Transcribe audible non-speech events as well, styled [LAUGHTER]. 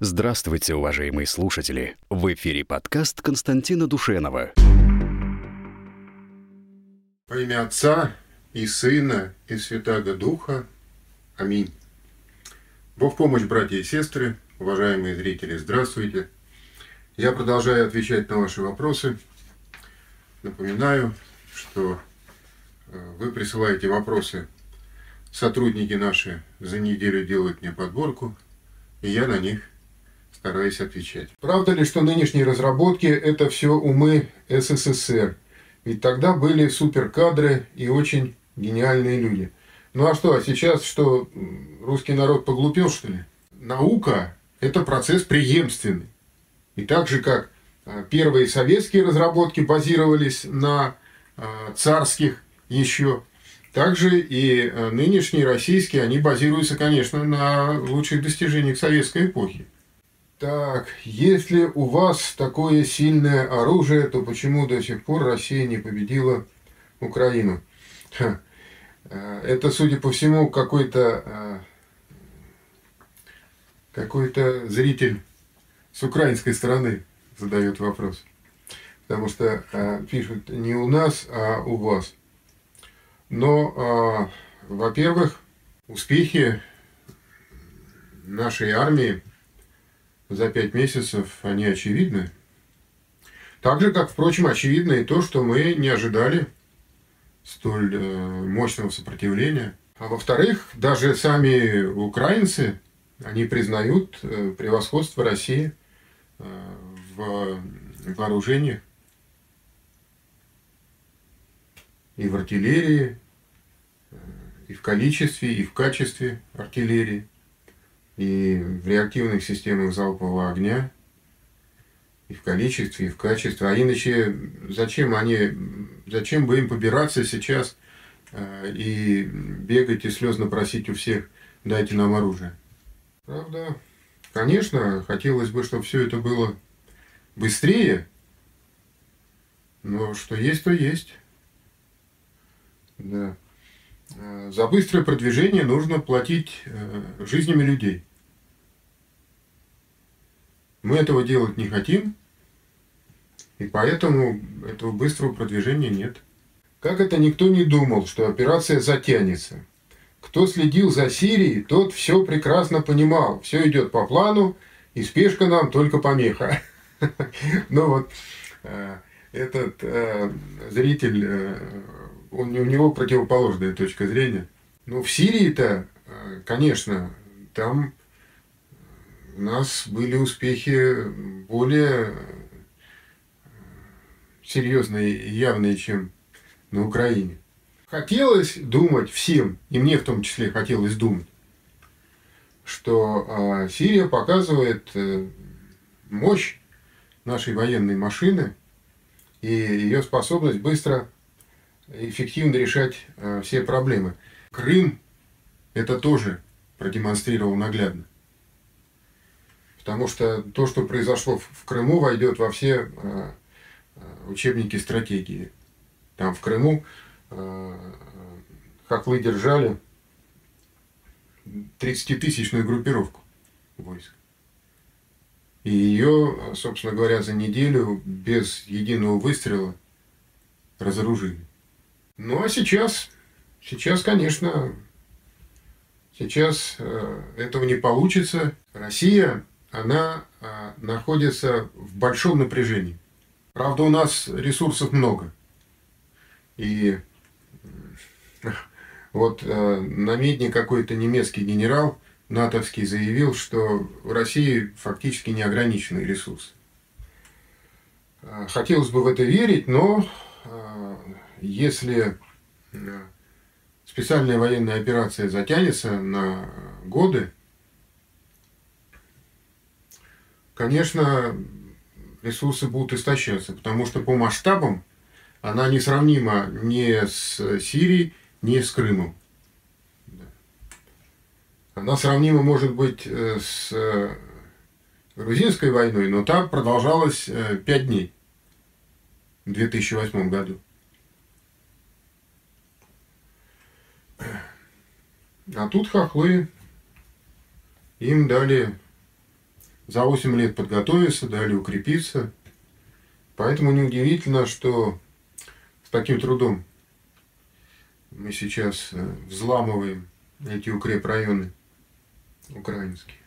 Здравствуйте, уважаемые слушатели! В эфире подкаст Константина Душенова. Во имя Отца и Сына и Святаго Духа. Аминь. Бог помощь, братья и сестры, уважаемые зрители, здравствуйте. Я продолжаю отвечать на ваши вопросы. Напоминаю, что э, вы присылаете вопросы. Сотрудники наши за неделю делают мне подборку, и я на них стараюсь отвечать. Правда ли, что нынешние разработки – это все умы СССР? Ведь тогда были суперкадры и очень гениальные люди. Ну а что, а сейчас что, русский народ поглупел, что ли? Наука – это процесс преемственный. И так же, как а, первые советские разработки базировались на а, царских еще, также и а, нынешние российские, они базируются, конечно, на лучших достижениях советской эпохи. Так, если у вас такое сильное оружие, то почему до сих пор Россия не победила Украину? Ха. Э, это, судя по всему, какой-то э, какой-то зритель с украинской стороны задает вопрос. Потому что э, пишут не у нас, а у вас. Но, во-первых, успехи нашей армии – за пять месяцев, они очевидны. Так же, как, впрочем, очевидно и то, что мы не ожидали столь э, мощного сопротивления. А во-вторых, даже сами украинцы, они признают э, превосходство России э, в вооружении и в артиллерии, и в количестве, и в качестве артиллерии и в реактивных системах залпового огня, и в количестве, и в качестве. А иначе зачем они, зачем бы им побираться сейчас э, и бегать и слезно просить у всех, дайте нам оружие. Правда, конечно, хотелось бы, чтобы все это было быстрее, но что есть, то есть. Да. Э, за быстрое продвижение нужно платить э, жизнями людей. Мы этого делать не хотим, и поэтому этого быстрого продвижения нет. Как это никто не думал, что операция затянется. Кто следил за Сирией, тот все прекрасно понимал. Все идет по плану, и спешка нам только помеха. [LAUGHS] Ну вот, э, этот зритель он, у него противоположная точка зрения. Ну, в Сирии-то, э, конечно, там у нас были успехи более э, серьезные и явные, чем на Украине. Хотелось думать всем, и мне в том числе хотелось думать, что э, Сирия показывает мощь нашей военной машины и ее способность быстро эффективно решать э, все проблемы. Крым это тоже продемонстрировал наглядно. Потому что то, что произошло в Крыму, войдет во все э, э, учебники стратегии. Там в Крыму хохлы держали 30-тысячную группировку войск. И ее, собственно говоря, за неделю без единого выстрела разоружили. Ну а сейчас, сейчас, конечно, сейчас э, этого не получится. Россия, она э, находится в большом напряжении. Правда, у нас ресурсов много. И э, вот э, намедни какой-то немецкий генерал натовский заявил, что в России фактически неограниченный ресурс. Э, хотелось бы в это верить, но если специальная военная операция затянется на годы, конечно, ресурсы будут истощаться, потому что по масштабам она несравнима ни с Сирией, ни с Крымом. Она сравнима, может быть, э, с э, грузинской войной, но там продолжалась 5 дней в 2008 году. А тут хохлы, им дали за 8 лет подготовиться, дали укрепиться. Поэтому неудивительно, что с таким трудом мы сейчас э, взламываем эти укрепрайоны украинские.